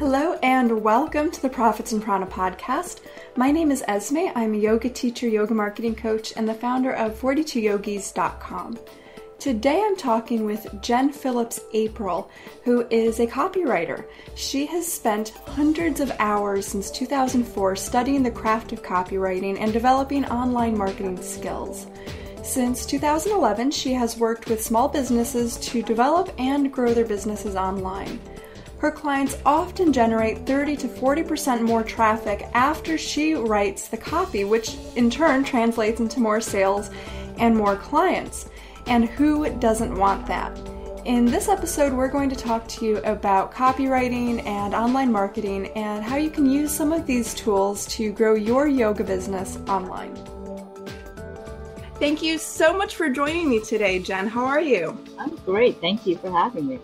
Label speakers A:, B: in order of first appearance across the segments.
A: Hello and welcome to the Profits and Prana podcast. My name is Esme. I'm a yoga teacher, yoga marketing coach, and the founder of 42yogis.com. Today I'm talking with Jen Phillips April, who is a copywriter. She has spent hundreds of hours since 2004 studying the craft of copywriting and developing online marketing skills. Since 2011, she has worked with small businesses to develop and grow their businesses online her clients often generate 30 to 40% more traffic after she writes the copy, which in turn translates into more sales and more clients. And who doesn't want that? In this episode, we're going to talk to you about copywriting and online marketing and how you can use some of these tools to grow your yoga business online. Thank you so much for joining me today, Jen. How are you?
B: I'm great. Thank you for having me.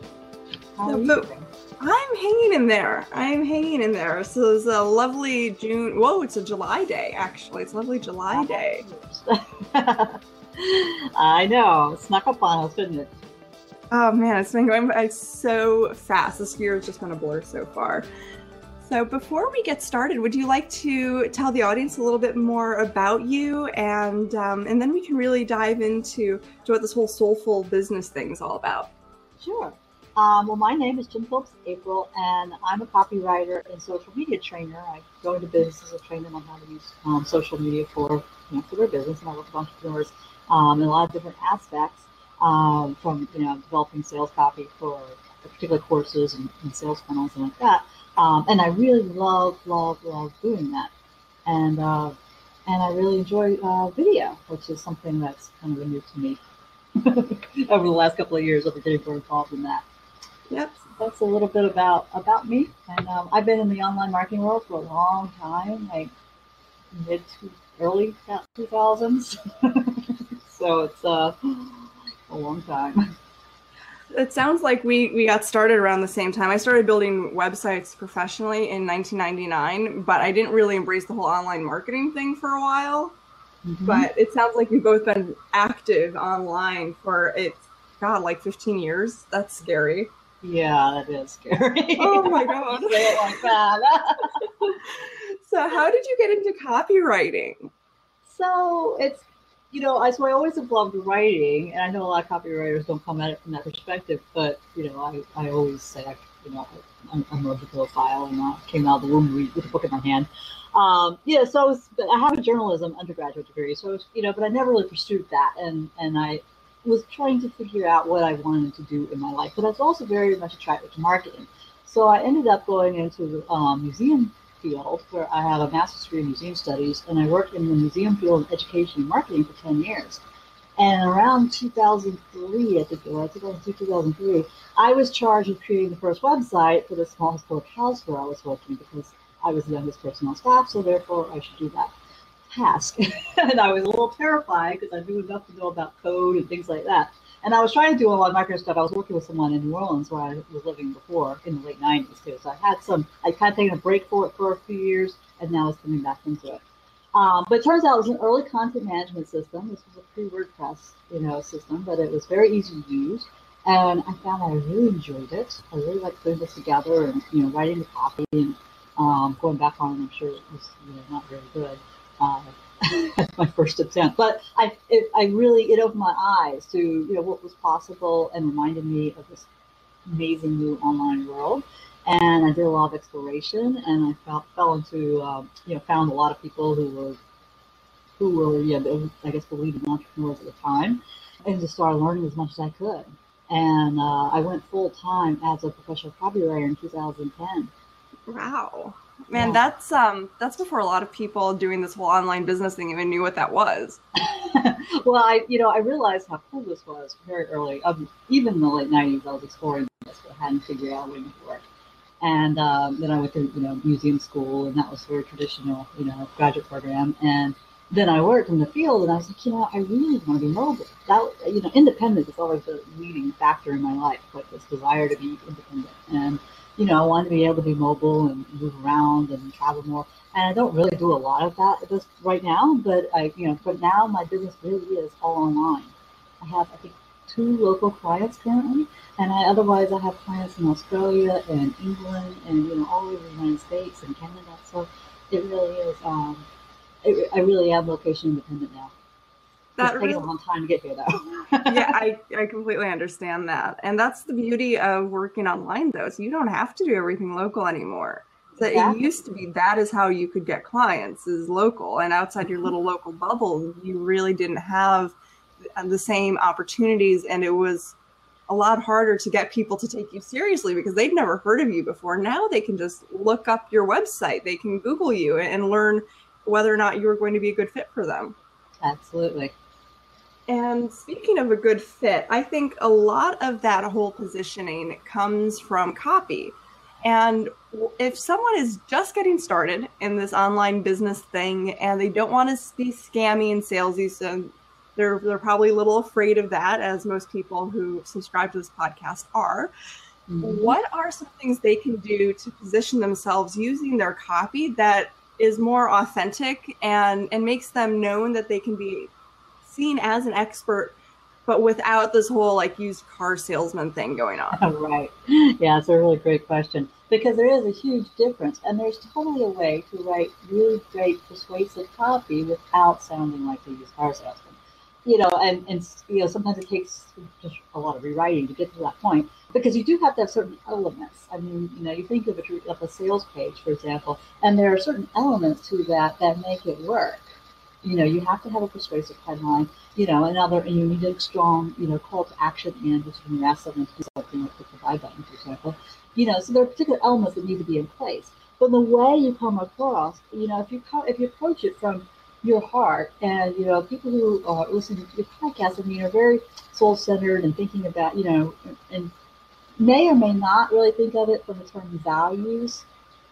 A: How are you doing? I'm hanging in there. I'm hanging in there. So it's a lovely June. Whoa, it's a July day, actually. It's a lovely July day.
B: I know. Snuck up on us, didn't it?
A: Oh man, it's been going by so fast. This year has just been a blur so far. So before we get started, would you like to tell the audience a little bit more about you, and um, and then we can really dive into to what this whole soulful business thing is all about.
B: Sure. Um, well, my name is Jen Phillips April, and I'm a copywriter and social media trainer. I go into businesses and train them on how to use um, social media for you know, for their business, and I work with entrepreneurs um, in a lot of different aspects, um, from you know developing sales copy for particular courses and, and sales funnels and like that. Um, and I really love, love, love doing that, and uh, and I really enjoy uh, video, which is something that's kind of new to me over the last couple of years. I've been getting more involved in that. Yep, that's a little bit about about me. And um, I've been in the online marketing world for a long time, like mid to early 2000s. so it's uh, a long time.
A: It sounds like we, we got started around the same time. I started building websites professionally in 1999, but I didn't really embrace the whole online marketing thing for a while. Mm-hmm. But it sounds like we've both been active online for it's God, like 15 years. That's scary.
B: Yeah, that is scary.
A: Oh my god.
B: Say it like that.
A: so how did you get into copywriting?
B: So it's you know, I so I always have loved writing, and I know a lot of copywriters don't come at it from that perspective, but you know, I, I always say I you know I'm, I'm a bibliophile and I came out of the womb with a book in my hand. Um, yeah, so I, was, I have a journalism undergraduate degree, so was, you know, but I never really pursued that, and and I was trying to figure out what I wanted to do in my life, but I was also very much attracted to marketing. So I ended up going into the um, museum field where I have a master's degree in museum studies, and I worked in the museum field of education and marketing for 10 years. And around 2003, I think it was, 2002, 2003, I was charged with creating the first website for the small historic house where I was working because I was the youngest person on staff, so therefore I should do that task. and I was a little terrified because I knew enough to know about code and things like that. And I was trying to do a lot of micro stuff. I was working with someone in New Orleans where I was living before in the late 90s too. So I had some, I kind of taken a break for it for a few years and now it's coming back into it. Um, but it turns out it was an early content management system. This was a pre-WordPress, you know, system, but it was very easy to use. And I found I really enjoyed it. I really liked putting this together and, you know, writing the copy and um, going back on I'm sure it was you know, not very good uh, my first attempt. But I, it, I really, it opened my eyes to you know what was possible and reminded me of this amazing new online world. And I did a lot of exploration, and I fell, fell into um, you know found a lot of people who were who were yeah I guess the leading entrepreneurs at the time, and just started learning as much as I could. And uh, I went full time as a professional copywriter in 2010.
A: Wow. Man, yeah. that's um that's before a lot of people doing this whole online business thing even knew what that was.
B: well, I you know I realized how cool this was very early. Um, even in the late '90s, I was exploring this, but hadn't figured out what it work. And um, then I went to you know museum school, and that was very traditional, you know, graduate program. And then I worked in the field, and I was like, you know, I really want to be mobile. That you know, independence is always the leading factor in my life, like this desire to be independent and you know, I want to be able to be mobile and move around and travel more. And I don't really do a lot of that at this right now, but I, you know, but now my business really is all online. I have, I think, two local clients currently, and I otherwise I have clients in Australia and England and you know all over the United States and Canada. So it really is. Um, it, I really am location independent now. That it's really, a long time to get here, though.
A: yeah, I, I completely understand that, and that's the beauty of working online, though. So you don't have to do everything local anymore. So exactly. it used to be that is how you could get clients is local, and outside your mm-hmm. little local bubble, you really didn't have the same opportunities, and it was a lot harder to get people to take you seriously because they'd never heard of you before. Now they can just look up your website, they can Google you and learn whether or not you're going to be a good fit for them.
B: Absolutely.
A: And speaking of a good fit, I think a lot of that whole positioning comes from copy. And if someone is just getting started in this online business thing and they don't want to be scammy and salesy, so they're they're probably a little afraid of that, as most people who subscribe to this podcast are. Mm-hmm. What are some things they can do to position themselves using their copy that is more authentic and and makes them known that they can be seen as an expert but without this whole like used car salesman thing going on.
B: Right. Yeah it's a really great question. Because there is a huge difference and there's totally a way to write really great persuasive copy without sounding like a used car salesman you know, and, and you know, sometimes it takes just a lot of rewriting to get to that point because you do have to have certain elements. I mean, you know, you think of a, of a sales page, for example, and there are certain elements to that that make it work. You know, you have to have a persuasive headline, you know, another, and you need a strong, you know, call to action and just when you ask someone to do something like click the buy button, for example. You know, so there are particular elements that need to be in place. But the way you come across, you know, if you if you approach it from your heart. And, you know, people who are listening to your podcast, I mean, are very soul centered and thinking about, you know, and may or may not really think of it from the term values,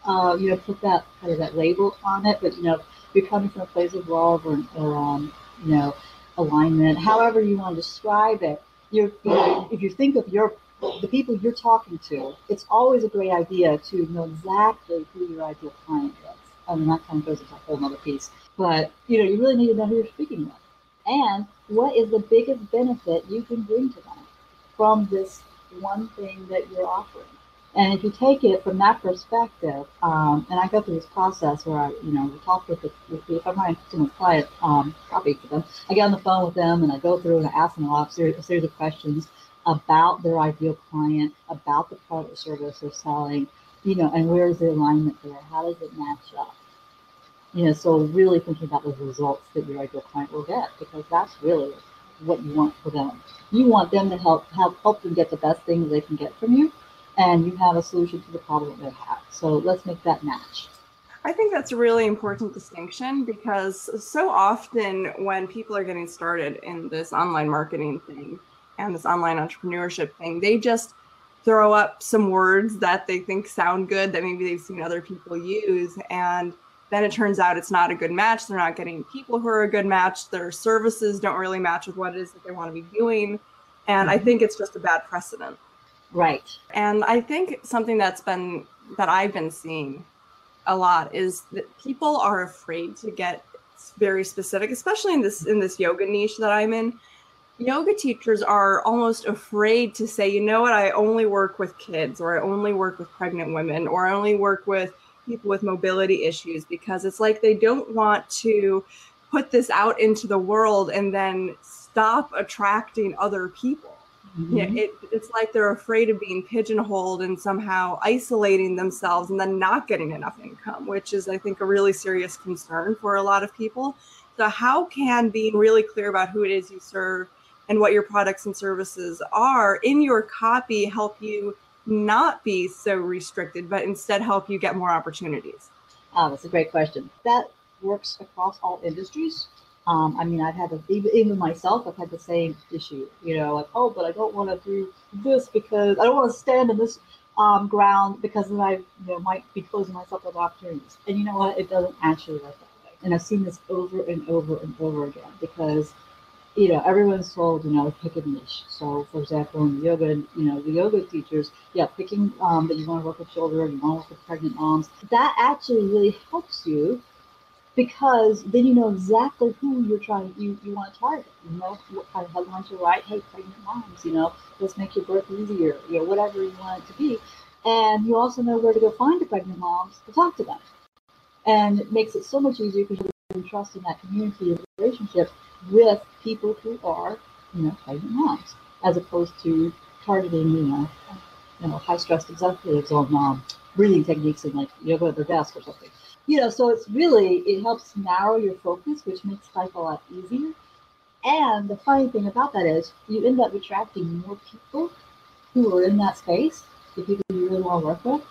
B: uh, you know, put that kind of that label on it. But, you know, you're coming from a place of love or, or um, you know, alignment, however you want to describe it. You're, you know, if you think of your the people you're talking to, it's always a great idea to know exactly who your ideal client is. I mean, that kind of goes into a whole other piece. But you know, you really need to know who you're speaking with, and what is the biggest benefit you can bring to them from this one thing that you're offering. And if you take it from that perspective, um, and I go through this process where I, you know, we talk with the, with the if I'm writing to client um, copy for them, I get on the phone with them and I go through and I ask them a, lot, a series of questions about their ideal client, about the product or service they're selling, you know, and where is the alignment there? How does it match up? You know, so really thinking about the results that your ideal client will get because that's really what you want for them. You want them to help help help them get the best things they can get from you, and you have a solution to the problem that they have. So let's make that match.
A: I think that's a really important distinction because so often when people are getting started in this online marketing thing and this online entrepreneurship thing, they just throw up some words that they think sound good that maybe they've seen other people use and then it turns out it's not a good match. They're not getting people who are a good match. Their services don't really match with what it is that they want to be doing. And I mm-hmm. think it's just a bad precedent.
B: Right.
A: And I think something that's been that I've been seeing a lot is that people are afraid to get very specific, especially in this in this yoga niche that I'm in. Yoga teachers are almost afraid to say, you know what, I only work with kids, or I only work with pregnant women, or I only work with people with mobility issues because it's like they don't want to put this out into the world and then stop attracting other people. Mm-hmm. Yeah, it, it's like they're afraid of being pigeonholed and somehow isolating themselves and then not getting enough income, which is, I think, a really serious concern for a lot of people. So, how can being really clear about who it is you serve and what your products and services are in your copy help you not be so restricted, but instead help you get more opportunities?
B: Oh, that's a great question. That works across all industries. Um, I mean, I've had to, even, myself, I've had the same issue, you know, like, oh, but I don't want to do this because I don't want to stand in this um, ground because then I you know, might be closing myself up opportunities. And you know what? It doesn't actually work that way. And I've seen this over and over and over again because you know, everyone's told, you know, pick a niche. So, for example, in yoga, you know, the yoga teachers, yeah, picking um, that you want to work with children, you want to work with pregnant moms, that actually really helps you because then you know exactly who you're trying you, you want to target. You know what kind of headlines to write. Hey, pregnant moms, you know, let's make your birth easier. You know, whatever you want it to be, and you also know where to go find the pregnant moms to talk to them, and it makes it so much easier because you trust in that community of relationship with people who are you know pregnant moms, as opposed to targeting you know you know high stress executives on um, breathing techniques and like yoga at their desk or something you know, so it's really, it helps narrow your focus, which makes life a lot easier. And the funny thing about that is you end up attracting more people who are in that space, the people you really want to work with,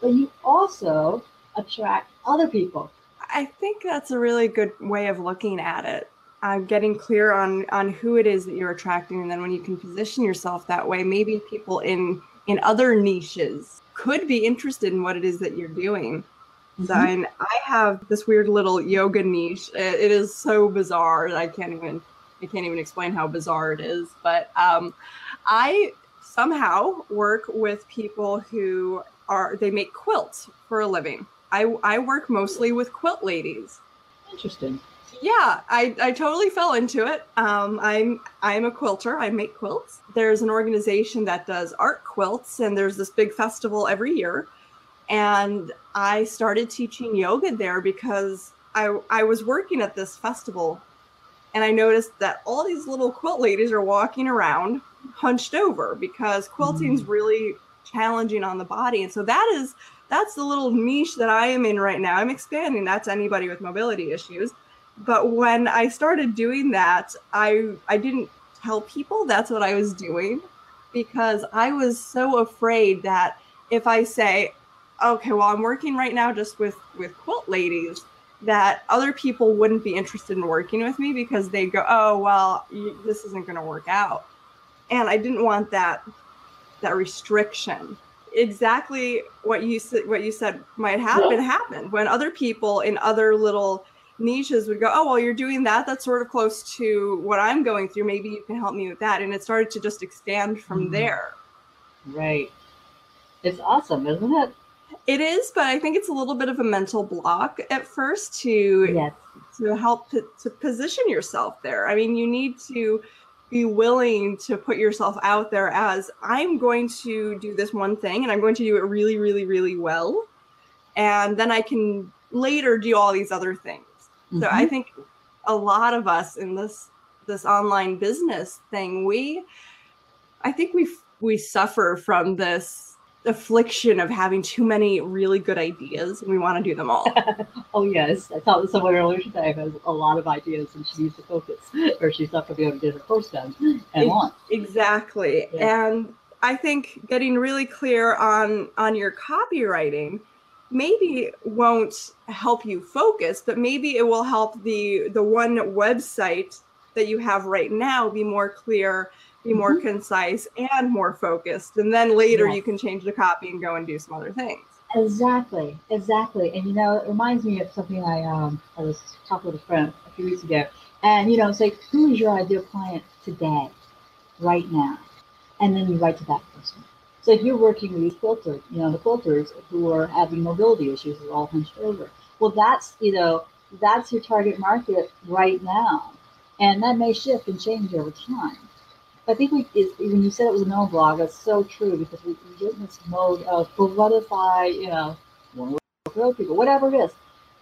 B: but you also attract other people.
A: I think that's a really good way of looking at it. Uh, getting clear on on who it is that you're attracting, and then when you can position yourself that way, maybe people in in other niches could be interested in what it is that you're doing design. Mm-hmm. I have this weird little yoga niche. It is so bizarre I can't even I can't even explain how bizarre it is. But um, I somehow work with people who are they make quilts for a living. I I work mostly with quilt ladies.
B: Interesting.
A: Yeah, I, I totally fell into it. Um, I'm I'm a quilter. I make quilts. There's an organization that does art quilts, and there's this big festival every year and I started teaching yoga there because I, I was working at this festival and I noticed that all these little quilt ladies are walking around hunched over because quilting is mm. really challenging on the body. And so that is that's the little niche that I am in right now. I'm expanding that to anybody with mobility issues. But when I started doing that, I I didn't tell people that's what I was doing because I was so afraid that if I say, okay, well, I'm working right now just with with quilt ladies that other people wouldn't be interested in working with me because they go, oh, well, you, this isn't going to work out. And I didn't want that that restriction. Exactly what you said what you said might happen yeah. happened when other people in other little niches would go, oh, well, you're doing that. That's sort of close to what I'm going through. Maybe you can help me with that. And it started to just expand from mm-hmm. there.
B: Right. It's awesome, isn't it?
A: It is, but I think it's a little bit of a mental block at first to yes. to help to, to position yourself there. I mean, you need to be willing to put yourself out there as I'm going to do this one thing and I'm going to do it really, really, really well. And then I can later do all these other things. Mm-hmm. So I mm-hmm. think a lot of us in this this online business thing, we I think we we suffer from this affliction of having too many really good ideas and we want to do them all.
B: oh yes, I talked with someone earlier today who has a lot of ideas and she needs to focus or she's not going to be able to get her course done and launch.
A: Exactly, yeah. and I think getting really clear on on your copywriting maybe won't help you focus, but maybe it will help the the one website that you have right now be more clear be more mm-hmm. concise and more focused. And then later yes. you can change the copy and go and do some other things.
B: Exactly, exactly. And you know, it reminds me of something I um I was talking with a friend a few weeks ago. And you know, it's like who is your ideal client today, right now? And then you write to that person. So if you're working with these quilters, you know, the quilters who are having mobility issues, are all hunched over. Well, that's you know, that's your target market right now. And that may shift and change over time. I think we, when you said it was a no blog, that's so true because we, get in this mode of, well, what if I, you know, with people, whatever it is.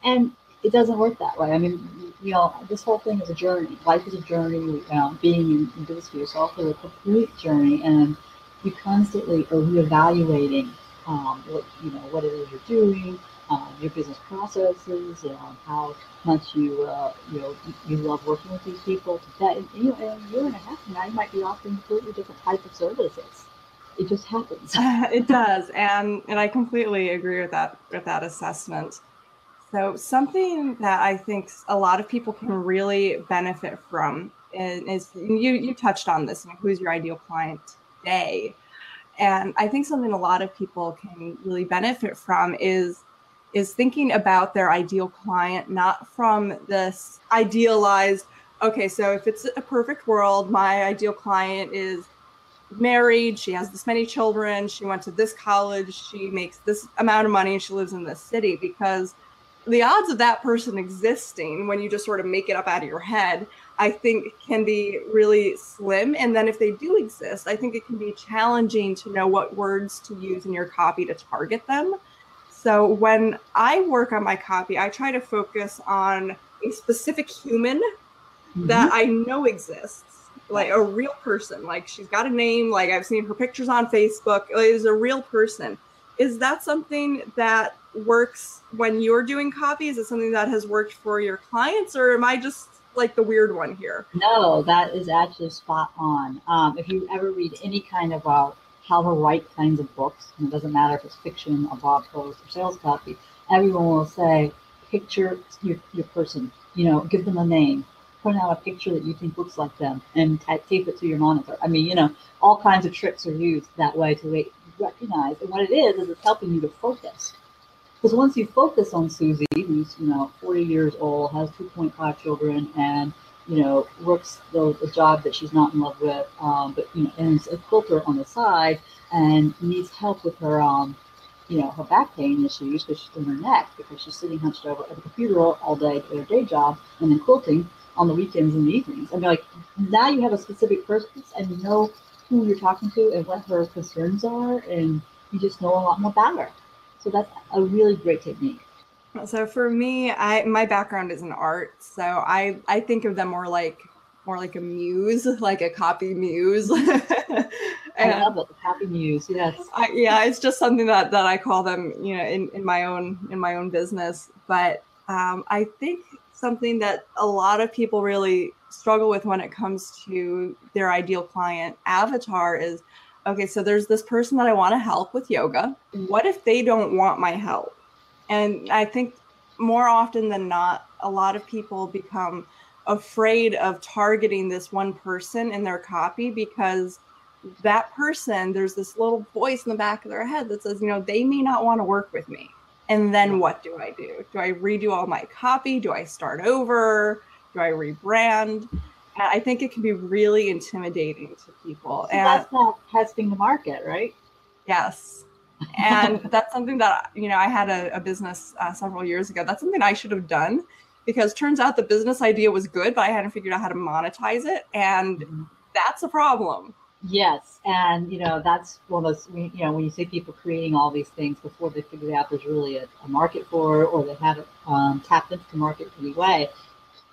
B: And it doesn't work that way. I mean, you know, this whole thing is a journey. Life is a journey. You know, being in, in business for yourself is a complete journey, and you constantly are reevaluating um, what you know, what it is you're doing, um, your business processes, and how much you uh, you know you love working with these people. That you know, in a year and a half now, you might be offering completely different type of services. It just happens.
A: it does, and and I completely agree with that with that assessment. So something that I think a lot of people can really benefit from is, is you you touched on this. Who's your ideal client today? And I think something a lot of people can really benefit from is is thinking about their ideal client not from this idealized okay so if it's a perfect world my ideal client is married she has this many children she went to this college she makes this amount of money and she lives in this city because the odds of that person existing when you just sort of make it up out of your head, I think can be really slim. And then if they do exist, I think it can be challenging to know what words to use in your copy to target them. So when I work on my copy, I try to focus on a specific human mm-hmm. that I know exists, like a real person. Like she's got a name, like I've seen her pictures on Facebook, is a real person. Is that something that works when you're doing copy? Is it something that has worked for your clients, or am I just like the weird one here?
B: No, that is actually spot on. Um, if you ever read any kind of uh, how to write kinds of books, and it doesn't matter if it's fiction, a blog post, or sales copy, everyone will say, picture your, your person, you know, give them a name, print out a picture that you think looks like them, and tape it to your monitor. I mean, you know, all kinds of tricks are used that way to recognize. And what it is, is it's helping you to focus because once you focus on Susie, who's you know 40 years old, has 2.5 children, and you know works the, the job that she's not in love with, um, but you know owns a quilter on the side and needs help with her um, you know her back pain issues because she's in her neck because she's sitting hunched over at the computer all, day at her day job and then quilting on the weekends and the evenings. And like now you have a specific person and you know who you're talking to and what her concerns are, and you just know a lot more about her. So that's a really great technique.
A: So for me, I my background is in art, so I I think of them more like more like a muse, like a copy muse.
B: I love it, the copy muse. Yes.
A: I, yeah, it's just something that that I call them, you know, in in my own in my own business. But um, I think something that a lot of people really struggle with when it comes to their ideal client avatar is okay, so there's this person that I want to help with yoga. Mm-hmm. What if they don't want my help? And I think more often than not, a lot of people become afraid of targeting this one person in their copy because that person, there's this little voice in the back of their head that says, you know, they may not want to work with me. And then what do I do? Do I redo all my copy? Do I start over? Do I rebrand? I think it can be really intimidating to people.
B: So and that's not testing the market, right?
A: Yes. and that's something that you know i had a, a business uh, several years ago that's something i should have done because turns out the business idea was good but i hadn't figured out how to monetize it and mm-hmm. that's a problem
B: yes and you know that's one of those you know when you see people creating all these things before they figure out there's really a, a market for it or they haven't um, tapped into the market in any way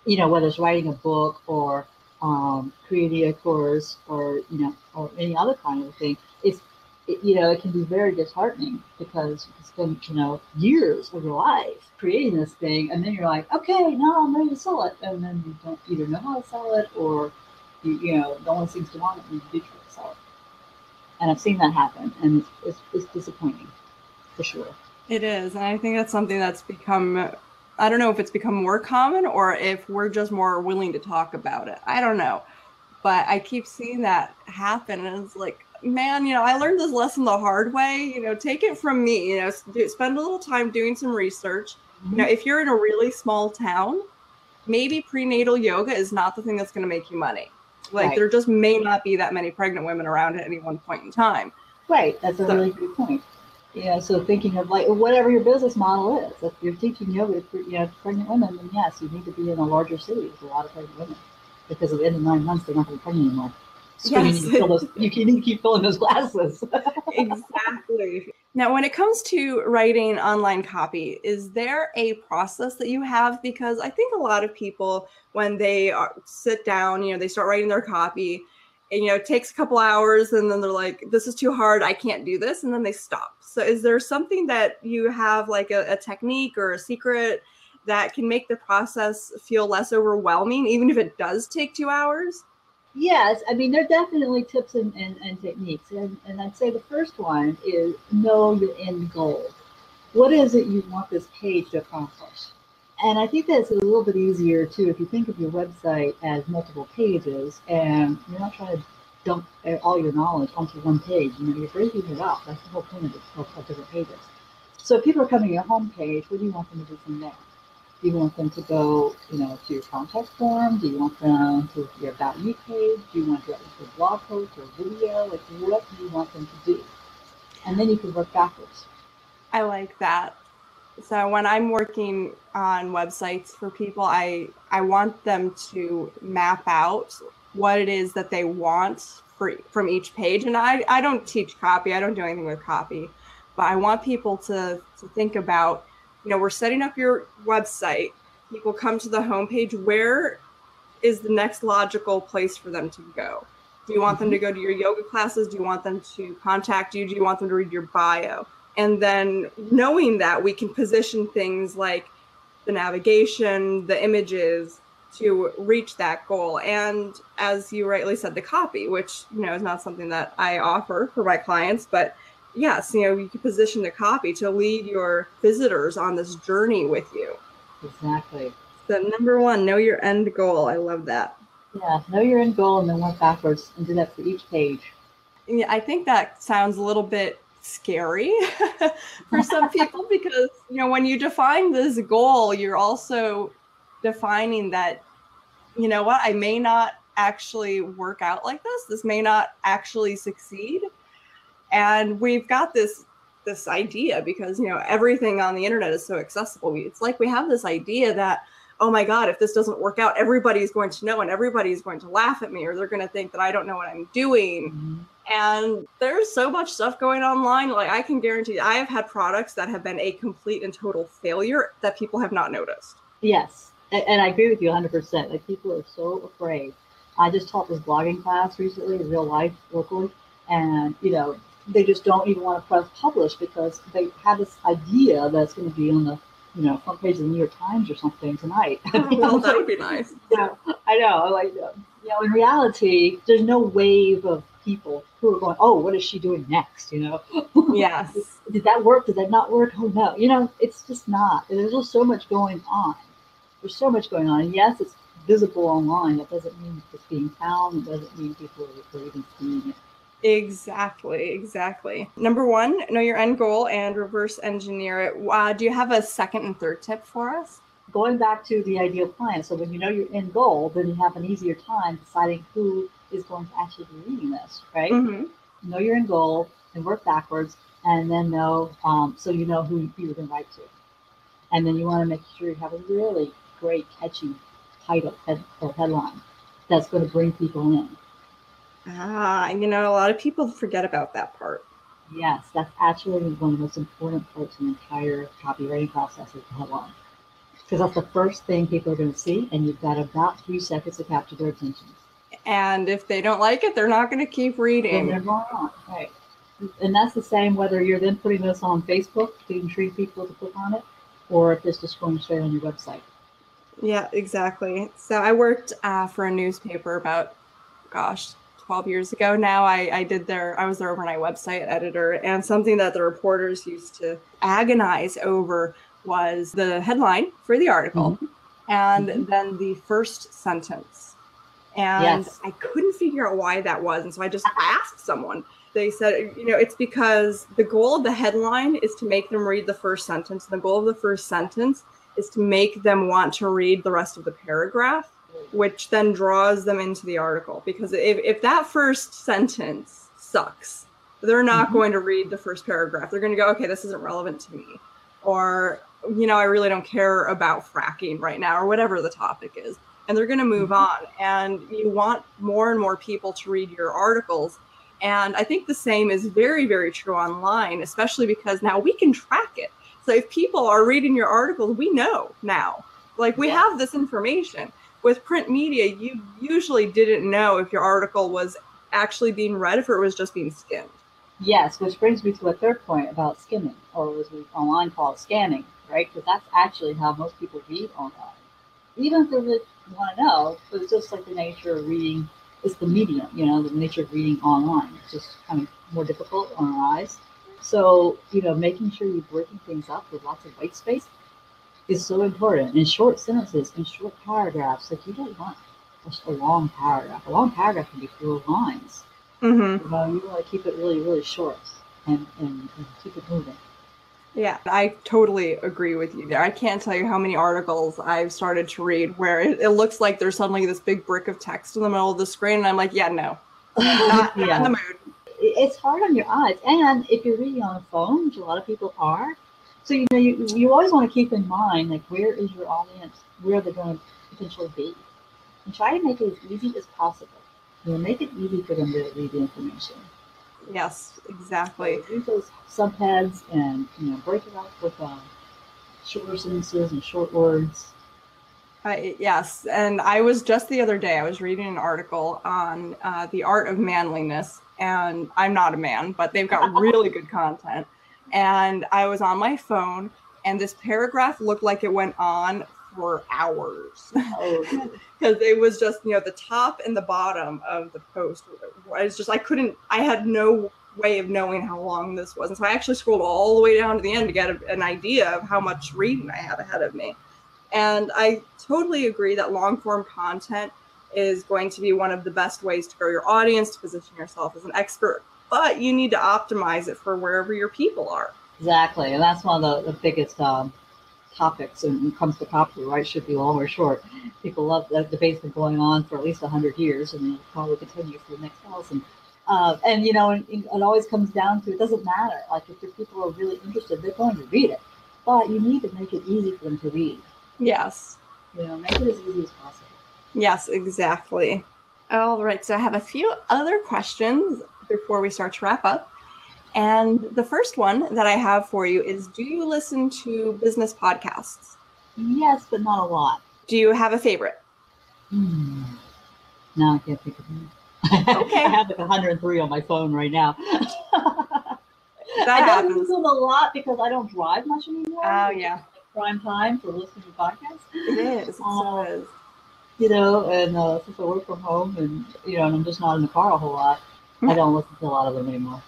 B: you know whether it's writing a book or um, creating a course or you know or any other kind of thing it's it, you know it can be very disheartening because you spend you know years of your life creating this thing and then you're like okay now i'm ready to sell it. And then you don't either know how to sell it or you, you know no one seems to want it and you do try to sell it. And i've seen that happen and it's, it's, it's disappointing for sure.
A: It is. And i think that's something that's become I don't know if it's become more common or if we're just more willing to talk about it. I don't know. But I keep seeing that happen. And it's like, man, you know, I learned this lesson the hard way. You know, take it from me, you know, spend a little time doing some research. Mm-hmm. You know, if you're in a really small town, maybe prenatal yoga is not the thing that's going to make you money. Like, right. there just may not be that many pregnant women around at any one point in time.
B: Right. That's a so, really good point. Yeah, so thinking of like whatever your business model is, if you're teaching yoga to you know, pregnant women, then yes, you need to be in a larger city with a lot of pregnant women because at the end of nine months they're not going to be pregnant anymore. So yes. you, need to those, you need to keep filling those glasses.
A: exactly. Now, when it comes to writing online copy, is there a process that you have? Because I think a lot of people, when they are, sit down, you know, they start writing their copy, and you know, it takes a couple hours, and then they're like, "This is too hard. I can't do this," and then they stop so, is there something that you have, like a, a technique or a secret, that can make the process feel less overwhelming, even if it does take two hours?
B: Yes, I mean, there are definitely tips and, and, and techniques. And, and I'd say the first one is know your end goal. What is it you want this page to accomplish? And I think that's a little bit easier too if you think of your website as multiple pages and you're not trying to dump all your knowledge onto one page. You know, you're breaking it up. That's the whole point of, of, different pages. So if people are coming to your home page, what do you want them to do from there? Do you want them to go, you know, to your contact form? Do you want them to your about you page? Do you want to to a blog post or video? Like what do you want them to do? And then you can work backwards.
A: I like that. So when I'm working on websites for people, I I want them to map out what it is that they want for, from each page. And I, I don't teach copy. I don't do anything with copy, but I want people to, to think about, you know, we're setting up your website. People come to the homepage. Where is the next logical place for them to go? Do you want them mm-hmm. to go to your yoga classes? Do you want them to contact you? Do you want them to read your bio? And then knowing that we can position things like the navigation, the images to reach that goal. And as you rightly said, the copy, which you know is not something that I offer for my clients, but yes, you know, you can position the copy to lead your visitors on this journey with you.
B: Exactly.
A: So number one, know your end goal. I love that.
B: Yeah, know your end goal and then work backwards and do that for each page.
A: Yeah, I think that sounds a little bit scary for some people because you know when you define this goal, you're also defining that you know what, I may not actually work out like this. This may not actually succeed. And we've got this this idea because you know everything on the internet is so accessible. It's like we have this idea that oh my god if this doesn't work out everybody's going to know and everybody's going to laugh at me or they're going to think that i don't know what i'm doing mm-hmm. And there's so much stuff going online like i can guarantee i have had products that have been a complete and total failure that people have not noticed
B: yes and, and i agree with you 100% like people are so afraid i just taught this blogging class recently in real life locally and you know they just don't even want to press publish because they have this idea that it's going to be on the you know, front page of the New York Times or something tonight.
A: well, that would be nice.
B: Yeah, I know. Like, you know, in reality, there's no wave of people who are going, "Oh, what is she doing next?" You know.
A: Yes.
B: Did that work? Did that not work? Oh no. You know, it's just not. There's just so much going on. There's so much going on, and yes, it's visible online. That doesn't mean it's being found. It doesn't mean people are even seeing it.
A: Exactly, exactly. Number one, know your end goal and reverse engineer it. Uh, do you have a second and third tip for us?
B: Going back to the ideal client. So when you know your end goal, then you have an easier time deciding who is going to actually be reading this, right? Mm-hmm. Know your end goal and work backwards, and then know um, so you know who you're going to write to. And then you want to make sure you have a really great, catchy title head, or headline that's going to bring people in.
A: Ah, you know, a lot of people forget about that part.
B: Yes, that's actually one of the most important parts in the entire copywriting process is the headline. Because that's the first thing people are going to see, and you've got about three seconds to capture their attention.
A: And if they don't like it, they're not going to keep reading.
B: And they're going on, right. And that's the same whether you're then putting this on Facebook to intrigue people to click on it, or if it's just going straight on your website.
A: Yeah, exactly. So I worked uh, for a newspaper about, gosh, 12 years ago now I, I did their i was their overnight website editor and something that the reporters used to agonize over was the headline for the article mm-hmm. and mm-hmm. then the first sentence and yes. i couldn't figure out why that was and so i just asked someone they said you know it's because the goal of the headline is to make them read the first sentence And the goal of the first sentence is to make them want to read the rest of the paragraph which then draws them into the article. Because if, if that first sentence sucks, they're not mm-hmm. going to read the first paragraph. They're going to go, okay, this isn't relevant to me. Or, you know, I really don't care about fracking right now, or whatever the topic is. And they're going to move mm-hmm. on. And you want more and more people to read your articles. And I think the same is very, very true online, especially because now we can track it. So if people are reading your articles, we know now. Like we have this information with print media, you usually didn't know if your article was actually being read, if it was just being skimmed.
B: Yes, which brings me to a third point about skimming, or as we online call it, scanning, right? Because that's actually how most people read online. Even if they really want to know, but it's just like the nature of reading, it's the medium, you know, the nature of reading online. It's just kind of more difficult on our eyes. So, you know, making sure you're breaking things up with lots of white space is so important in short sentences, in short paragraphs. Like you don't want just a long paragraph. A long paragraph can be full of lines. Mm-hmm. You know, you want to keep it really, really short and, and, and keep it moving.
A: Yeah, I totally agree with you there. I can't tell you how many articles I've started to read where it, it looks like there's suddenly this big brick of text in the middle of the screen, and I'm like, yeah, no, not,
B: yeah. in the mood. It's hard on your eyes, and if you're reading on a phone, which a lot of people are, So you know, you, you always want to keep in mind like where is your audience? Where they're going to potentially be, and try to make it as easy as possible. You know, make it easy for them to read the information.
A: Yes, exactly.
B: So use those subheads and you know break it up with uh, shorter sentences and short words.
A: Uh, yes, and I was just the other day. I was reading an article on uh, the art of manliness, and I'm not a man, but they've got really good content. And I was on my phone, and this paragraph looked like it went on for hours
B: Oh,
A: because it was just you know the top and the bottom of the post. I was just I couldn't. I had no way of knowing how long this was, and so I actually scrolled all the way down to the end to get a, an idea of how much reading I had ahead of me. And I totally agree that long form content is going to be one of the best ways to grow your audience, to position yourself as an expert, but you need to optimize it for wherever your people are.
B: exactly, and that's one of the, the biggest um, topics when it comes to copyright. Should be long or short. People love that debate's been going on for at least hundred years, and it'll probably continue for the next thousand. Uh, and you know, and, and it always comes down to it doesn't matter. Like if your people are really interested, they're going to read it, but you need to make it easy for them to read.
A: Yes.
B: You know, make it as easy as possible.
A: Yes, exactly. All right, so I have a few other questions before we start to wrap up. And the first one that I have for you is Do you listen to business podcasts?
B: Yes, but not a lot.
A: Do you have a favorite?
B: Hmm. No, I can't think of any.
A: Okay.
B: I have like 103 on my phone right now.
A: That
B: I don't
A: happens.
B: use them a lot because I don't drive much anymore.
A: Oh, yeah,
B: Prime time for listening to podcasts.
A: it is. It
B: Uh,
A: is.
B: You know, and uh, since I work from home and, you know, and I'm just not in the car a whole lot,
A: Hmm.
B: I don't listen to a lot of them anymore.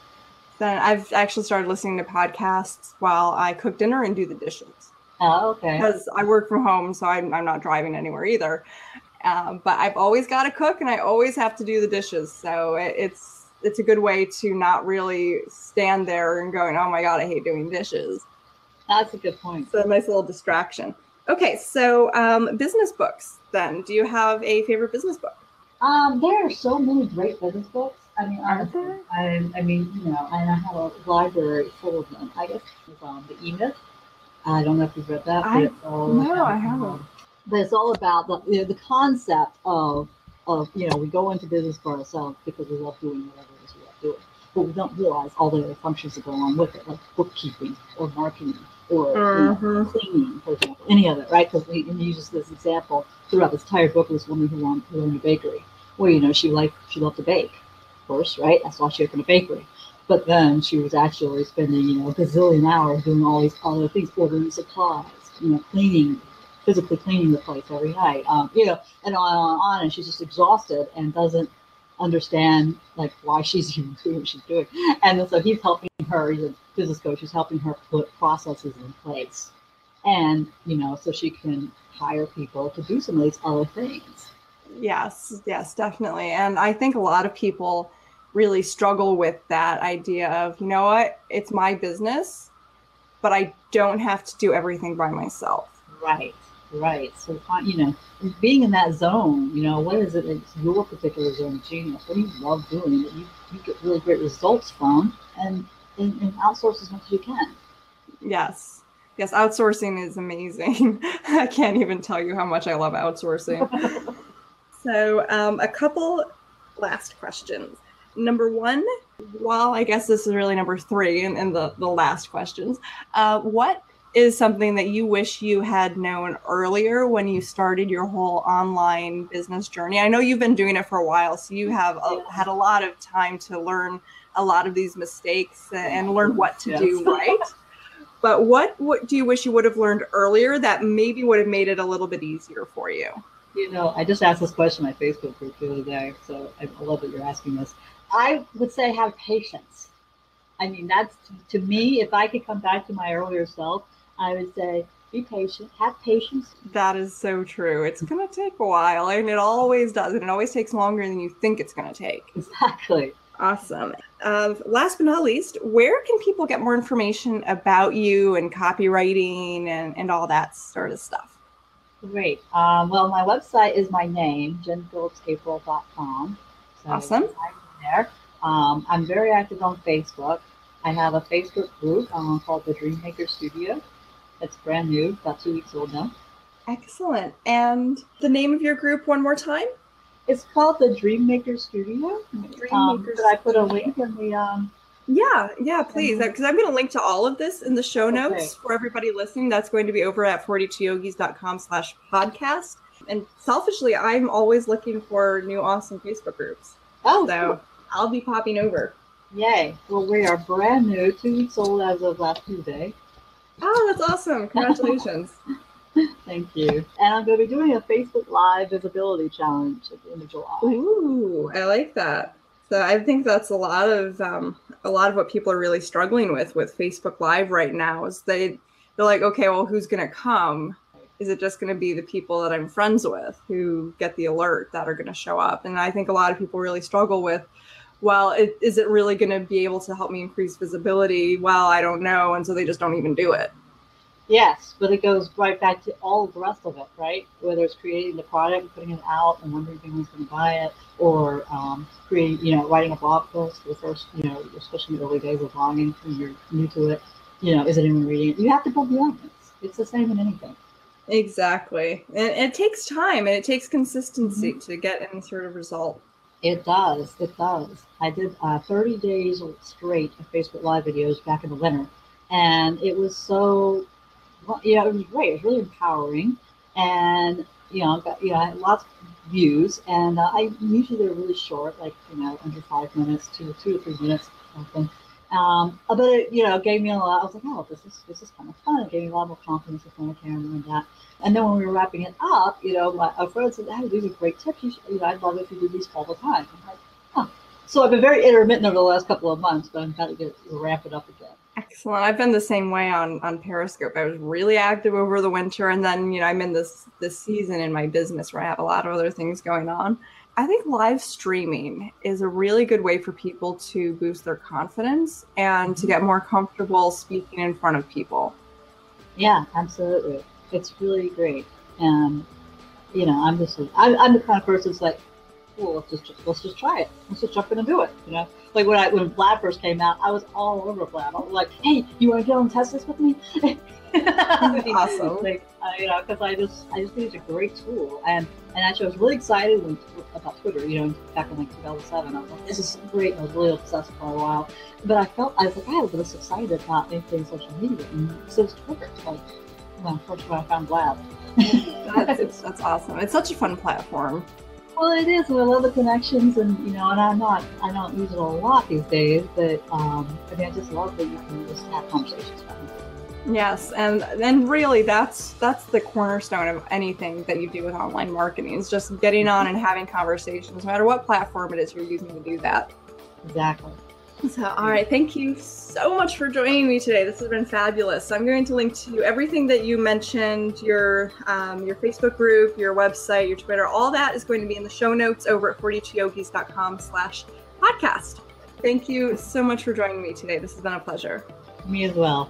A: Then I've actually started listening to podcasts while I cook dinner and do the dishes.
B: Oh, okay.
A: because I work from home, so I'm, I'm not driving anywhere either. Um, but I've always got to cook, and I always have to do the dishes. So it, it's it's a good way to not really stand there and going, "Oh my god, I hate doing dishes."
B: That's a good point.
A: It's a nice little distraction. Okay, so um, business books. Then, do you have a favorite business book?
B: Um, there are so many great business books. I mean, honestly, I, I mean, you know, and I have a library full of them. I guess it's um, the E Myth. I don't know if you've read that.
A: I- no, I haven't.
B: But it's all about the you know, the concept of of you know we go into business for ourselves because we love doing whatever it is we love doing, but we don't realize all the other functions that go along with it, like bookkeeping or marketing or you know,
A: Mhm.
B: cleaning, for example, any of it, right? Because he uses this example throughout this entire book of this woman who owned, who owned a bakery. Well, you know, she liked she loved to bake, course, right? That's why she opened a bakery. But then she was actually spending, you know, a gazillion hours doing all these other things, ordering supplies, you know, cleaning, physically cleaning the place every night, um, you know, and on and on and she's just exhausted and doesn't understand like why she's even doing what she's doing. And so he's helping her, he's a business coach, he's helping her put processes in place. And, you know, so she can hire people to do some of these other things.
A: Yes, yes, definitely. And I think a lot of people really struggle with that idea of, you know what, it's my business, but I don't have to do everything by myself.
B: Right, right. So, you know, being in that zone, you know, what is it that's your particular zone of genius? What do you love doing that you, you get really great results from? And, and, and outsource as much as you can.
A: Yes. Yes, outsourcing is amazing. I can't even tell you how much I love outsourcing. so, um, a couple last questions. Number one, well, I guess this is really number three in, in the, the last questions. Uh, what is something that you wish you had known earlier when you started your whole online business journey? I know you've been doing it for a while, so you have a, had a lot of time to learn a lot of these mistakes and, and learn what to do right. But what what do you wish you would have learned earlier that maybe would have made it a little bit easier for you?
B: You know, I just asked this question in my Facebook group the other day, so I love that you're asking this. I would say have patience. I mean, that's to me, if I could come back to my earlier self, I would say be patient, have patience.
A: That is so true. It's gonna take a while, and it always does, and it always takes longer than you think it's gonna take.
B: Exactly.
A: Awesome. Uh, last but not least, where can people get more information about you and copywriting and, and all that sort of stuff?
B: Great. Um, well, my website is my name, jenphillipsapril.com. So
A: Awesome.
B: I'm there. Um, I'm very active on Facebook. I have a Facebook group um, called the Dreammaker Studio. It's brand new, about two weeks old now.
A: Excellent. And the name of your group one more time?
B: It's called the Dreammaker Studio.
A: Dreammaker
B: um, Did I put a link in the um,
A: yeah, yeah, please. Because I'm going to link to all of this in the show notes
B: Okay.
A: for everybody listening. That's going to be over at 42yogis.com slash podcast. And selfishly, I'm always looking for new awesome Facebook groups.
B: Oh,
A: So
B: cool.
A: I'll be popping over.
B: yay! Well, we are brand new, two weeks old as of last Tuesday.
A: Oh, that's awesome. Congratulations.
B: Thank you. And I'm going to be doing a Facebook Live visibility challenge at the end of July.
A: Ooh, I like that. So I think that's a lot of um, a lot of what people are really struggling with with Facebook Live right now is they they're like, okay, well, who's going to come? Is it just going to be the people that I'm friends with who get the alert that are going to show up? And I think a lot of people really struggle with, well, it, is it really going to be able to help me increase visibility? Well, I don't know, and so they just don't even do it.
B: Yes, but it goes right back to all of the rest of it, right? Whether it's creating the product, putting it out, and wondering if anyone's going to buy it, or um, creating, you know, writing a blog post the first, you know, especially in the early days of blogging when you're new to it. You know, is it anyone reading it? You have to build the audience. It's the same in anything.
A: Exactly, and it takes time and it takes consistency to get any sort of result.
B: It does. It does. I did uh, 30 days straight of Facebook Live videos back in the winter, and it was so, well, you know, it was great. It was really empowering, and you know, got, I had lots of views, and uh, I usually they're really short, like you know, under five minutes, two two to three minutes, something. Um, but it, you know, gave me a lot. I was like, oh, this is this is kind of fun. It gave me a lot more confidence front of camera and that. And then when we were wrapping it up, you know, my friend said, "Hey, these are great tips. You, should, you know, I'd love if you did these all the time." I'm like, huh. So I've been very intermittent over the last couple of months, but I'm going to ramp it up again.
A: Excellent. I've been the same way on on Periscope. I was really active over the winter, and then you know I'm in this this season in my business where I have a lot of other things going on. I think live streaming is a really good way for people to boost their confidence and to get more comfortable speaking in front of people.
B: Yeah, absolutely. It's really great. And you know, I'm just I'm, I'm the kind of person that's like, well, let's just let's just try it. Let's just jump in and do it. You know, like when I when Blab first came out, I was all over Blab. I was like, hey, you want to go and test this with me?
A: Awesome.
B: Like, uh, you know, because I just I just think it's a great tool, and and actually I was really excited when about Twitter. You know, back in like 2007, I was like, this is great. I was really obsessed for a while, but I felt I was like I was this excited about anything social media, and so it's Twitter. Like when first when I found Blab.
A: That's, that's awesome. It's such a fun platform.
B: Well, it is. and I love the connections, and you know, and I'm not, I don't use it a lot these days, but um, I mean, I just love that you can just have conversations about it.
A: Yes, and then really that's that's the cornerstone of anything that you do with online marketing is just getting on and having conversations, no matter what platform it is you're using to do that.
B: Exactly.
A: So, all right, thank you so much for joining me today. This has been fabulous. I'm going to link to everything that you mentioned, your um, your Facebook group, your website, your Twitter. All that is going to be in the show notes over at 42yogis.com slash podcast. Thank you so much for joining me today. This has been a pleasure.
B: Me as well.